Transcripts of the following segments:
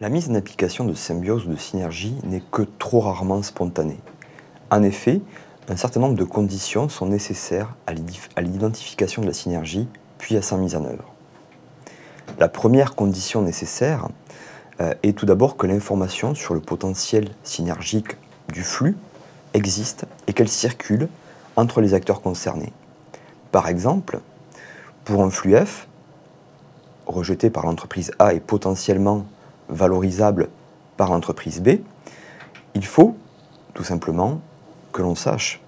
La mise en application de symbiose ou de synergie n'est que trop rarement spontanée. En effet, un certain nombre de conditions sont nécessaires à l'identification de la synergie, puis à sa mise en œuvre. La première condition nécessaire euh, est tout d'abord que l'information sur le potentiel synergique du flux existe et qu'elle circule entre les acteurs concernés. Par exemple, pour un flux F, rejeté par l'entreprise A et potentiellement valorisable par l'entreprise B, il faut tout simplement que l'on sache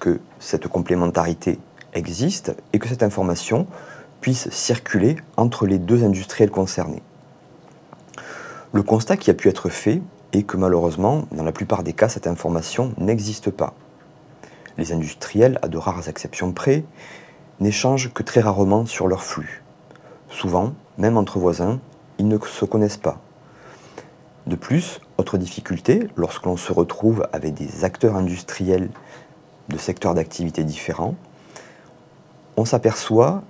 que cette complémentarité existe et que cette information puisse circuler entre les deux industriels concernés. Le constat qui a pu être fait est que malheureusement, dans la plupart des cas, cette information n'existe pas. Les industriels, à de rares exceptions près, n'échangent que très rarement sur leur flux. Souvent, même entre voisins, ils ne se connaissent pas. De plus, autre difficulté, lorsque l'on se retrouve avec des acteurs industriels de secteurs d'activité différents, on s'aperçoit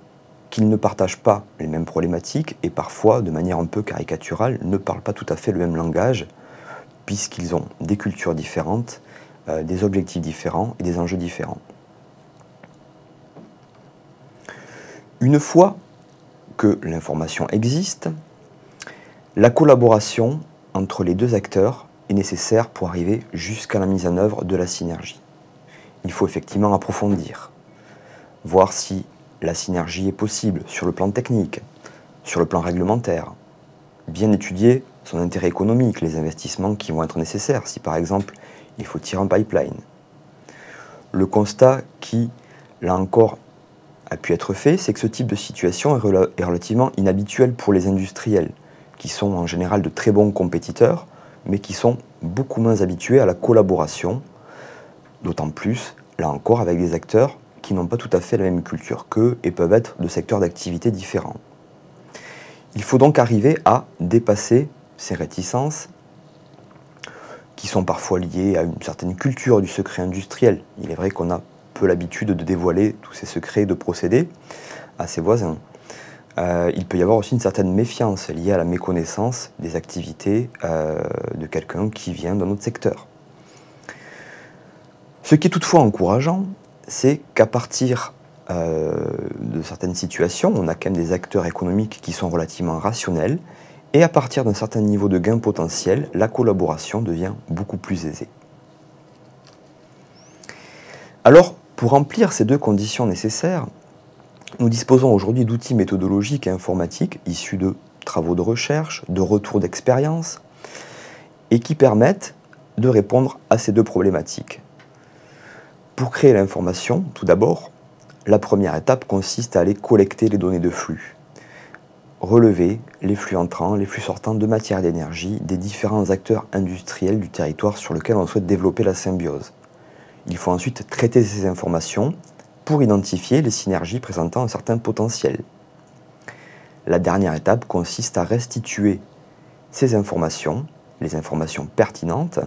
qu'ils ne partagent pas les mêmes problématiques et parfois, de manière un peu caricaturale, ne parlent pas tout à fait le même langage, puisqu'ils ont des cultures différentes, euh, des objectifs différents et des enjeux différents. Une fois que l'information existe, la collaboration entre les deux acteurs est nécessaire pour arriver jusqu'à la mise en œuvre de la synergie. Il faut effectivement approfondir, voir si la synergie est possible sur le plan technique, sur le plan réglementaire, bien étudier son intérêt économique, les investissements qui vont être nécessaires, si par exemple il faut tirer un pipeline. Le constat qui, là encore, a pu être fait, c'est que ce type de situation est relativement inhabituel pour les industriels, qui sont en général de très bons compétiteurs, mais qui sont beaucoup moins habitués à la collaboration, d'autant plus, là encore, avec des acteurs qui n'ont pas tout à fait la même culture qu'eux et peuvent être de secteurs d'activité différents. Il faut donc arriver à dépasser ces réticences qui sont parfois liées à une certaine culture du secret industriel. Il est vrai qu'on a peu l'habitude de dévoiler tous ces secrets de procédés à ses voisins. Euh, il peut y avoir aussi une certaine méfiance liée à la méconnaissance des activités euh, de quelqu'un qui vient d'un autre secteur. Ce qui est toutefois encourageant, c'est qu'à partir euh, de certaines situations, on a quand même des acteurs économiques qui sont relativement rationnels, et à partir d'un certain niveau de gain potentiel, la collaboration devient beaucoup plus aisée. Alors, pour remplir ces deux conditions nécessaires, nous disposons aujourd'hui d'outils méthodologiques et informatiques issus de travaux de recherche, de retours d'expérience, et qui permettent de répondre à ces deux problématiques. Pour créer l'information, tout d'abord, la première étape consiste à aller collecter les données de flux, relever les flux entrants, les flux sortants de matière d'énergie des différents acteurs industriels du territoire sur lequel on souhaite développer la symbiose. Il faut ensuite traiter ces informations pour identifier les synergies présentant un certain potentiel. La dernière étape consiste à restituer ces informations, les informations pertinentes,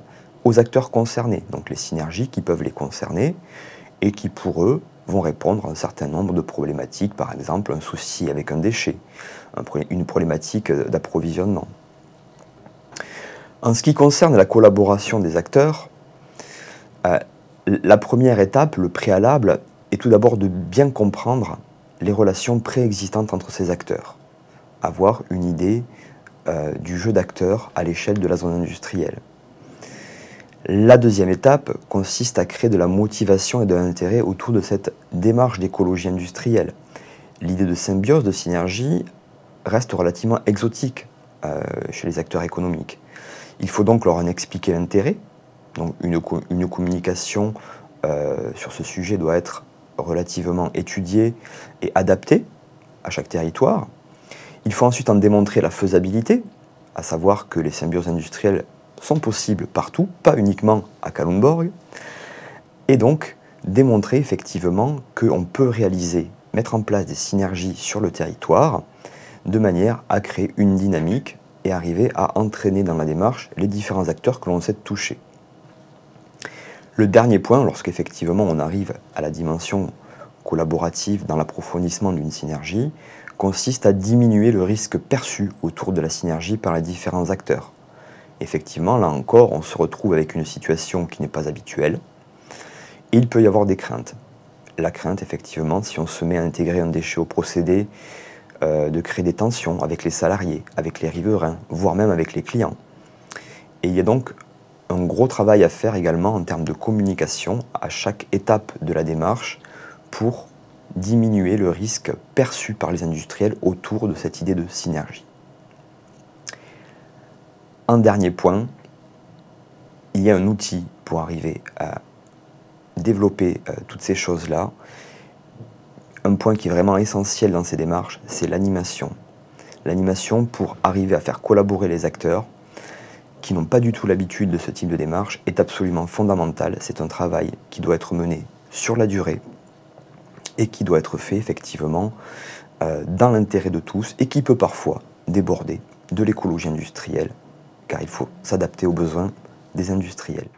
aux acteurs concernés, donc les synergies qui peuvent les concerner et qui pour eux vont répondre à un certain nombre de problématiques, par exemple un souci avec un déchet, une problématique d'approvisionnement. En ce qui concerne la collaboration des acteurs, euh, la première étape, le préalable, est tout d'abord de bien comprendre les relations préexistantes entre ces acteurs, avoir une idée euh, du jeu d'acteurs à l'échelle de la zone industrielle. La deuxième étape consiste à créer de la motivation et de l'intérêt autour de cette démarche d'écologie industrielle. L'idée de symbiose, de synergie, reste relativement exotique euh, chez les acteurs économiques. Il faut donc leur en expliquer l'intérêt. Donc une, une communication euh, sur ce sujet doit être relativement étudiée et adaptée à chaque territoire. Il faut ensuite en démontrer la faisabilité, à savoir que les symbioses industrielles sont possibles partout, pas uniquement à Kalundborg, et donc démontrer effectivement qu'on peut réaliser, mettre en place des synergies sur le territoire, de manière à créer une dynamique et arriver à entraîner dans la démarche les différents acteurs que l'on sait toucher. Le dernier point, lorsqu'effectivement on arrive à la dimension collaborative dans l'approfondissement d'une synergie, consiste à diminuer le risque perçu autour de la synergie par les différents acteurs. Effectivement, là encore, on se retrouve avec une situation qui n'est pas habituelle. il peut y avoir des craintes. La crainte, effectivement, si on se met à intégrer un déchet au procédé, euh, de créer des tensions avec les salariés, avec les riverains, voire même avec les clients. Et il y a donc un gros travail à faire également en termes de communication à chaque étape de la démarche pour diminuer le risque perçu par les industriels autour de cette idée de synergie. Un dernier point, il y a un outil pour arriver à développer euh, toutes ces choses-là. Un point qui est vraiment essentiel dans ces démarches, c'est l'animation. L'animation pour arriver à faire collaborer les acteurs qui n'ont pas du tout l'habitude de ce type de démarche est absolument fondamental. C'est un travail qui doit être mené sur la durée et qui doit être fait effectivement euh, dans l'intérêt de tous et qui peut parfois déborder de l'écologie industrielle car il faut s'adapter aux besoins des industriels.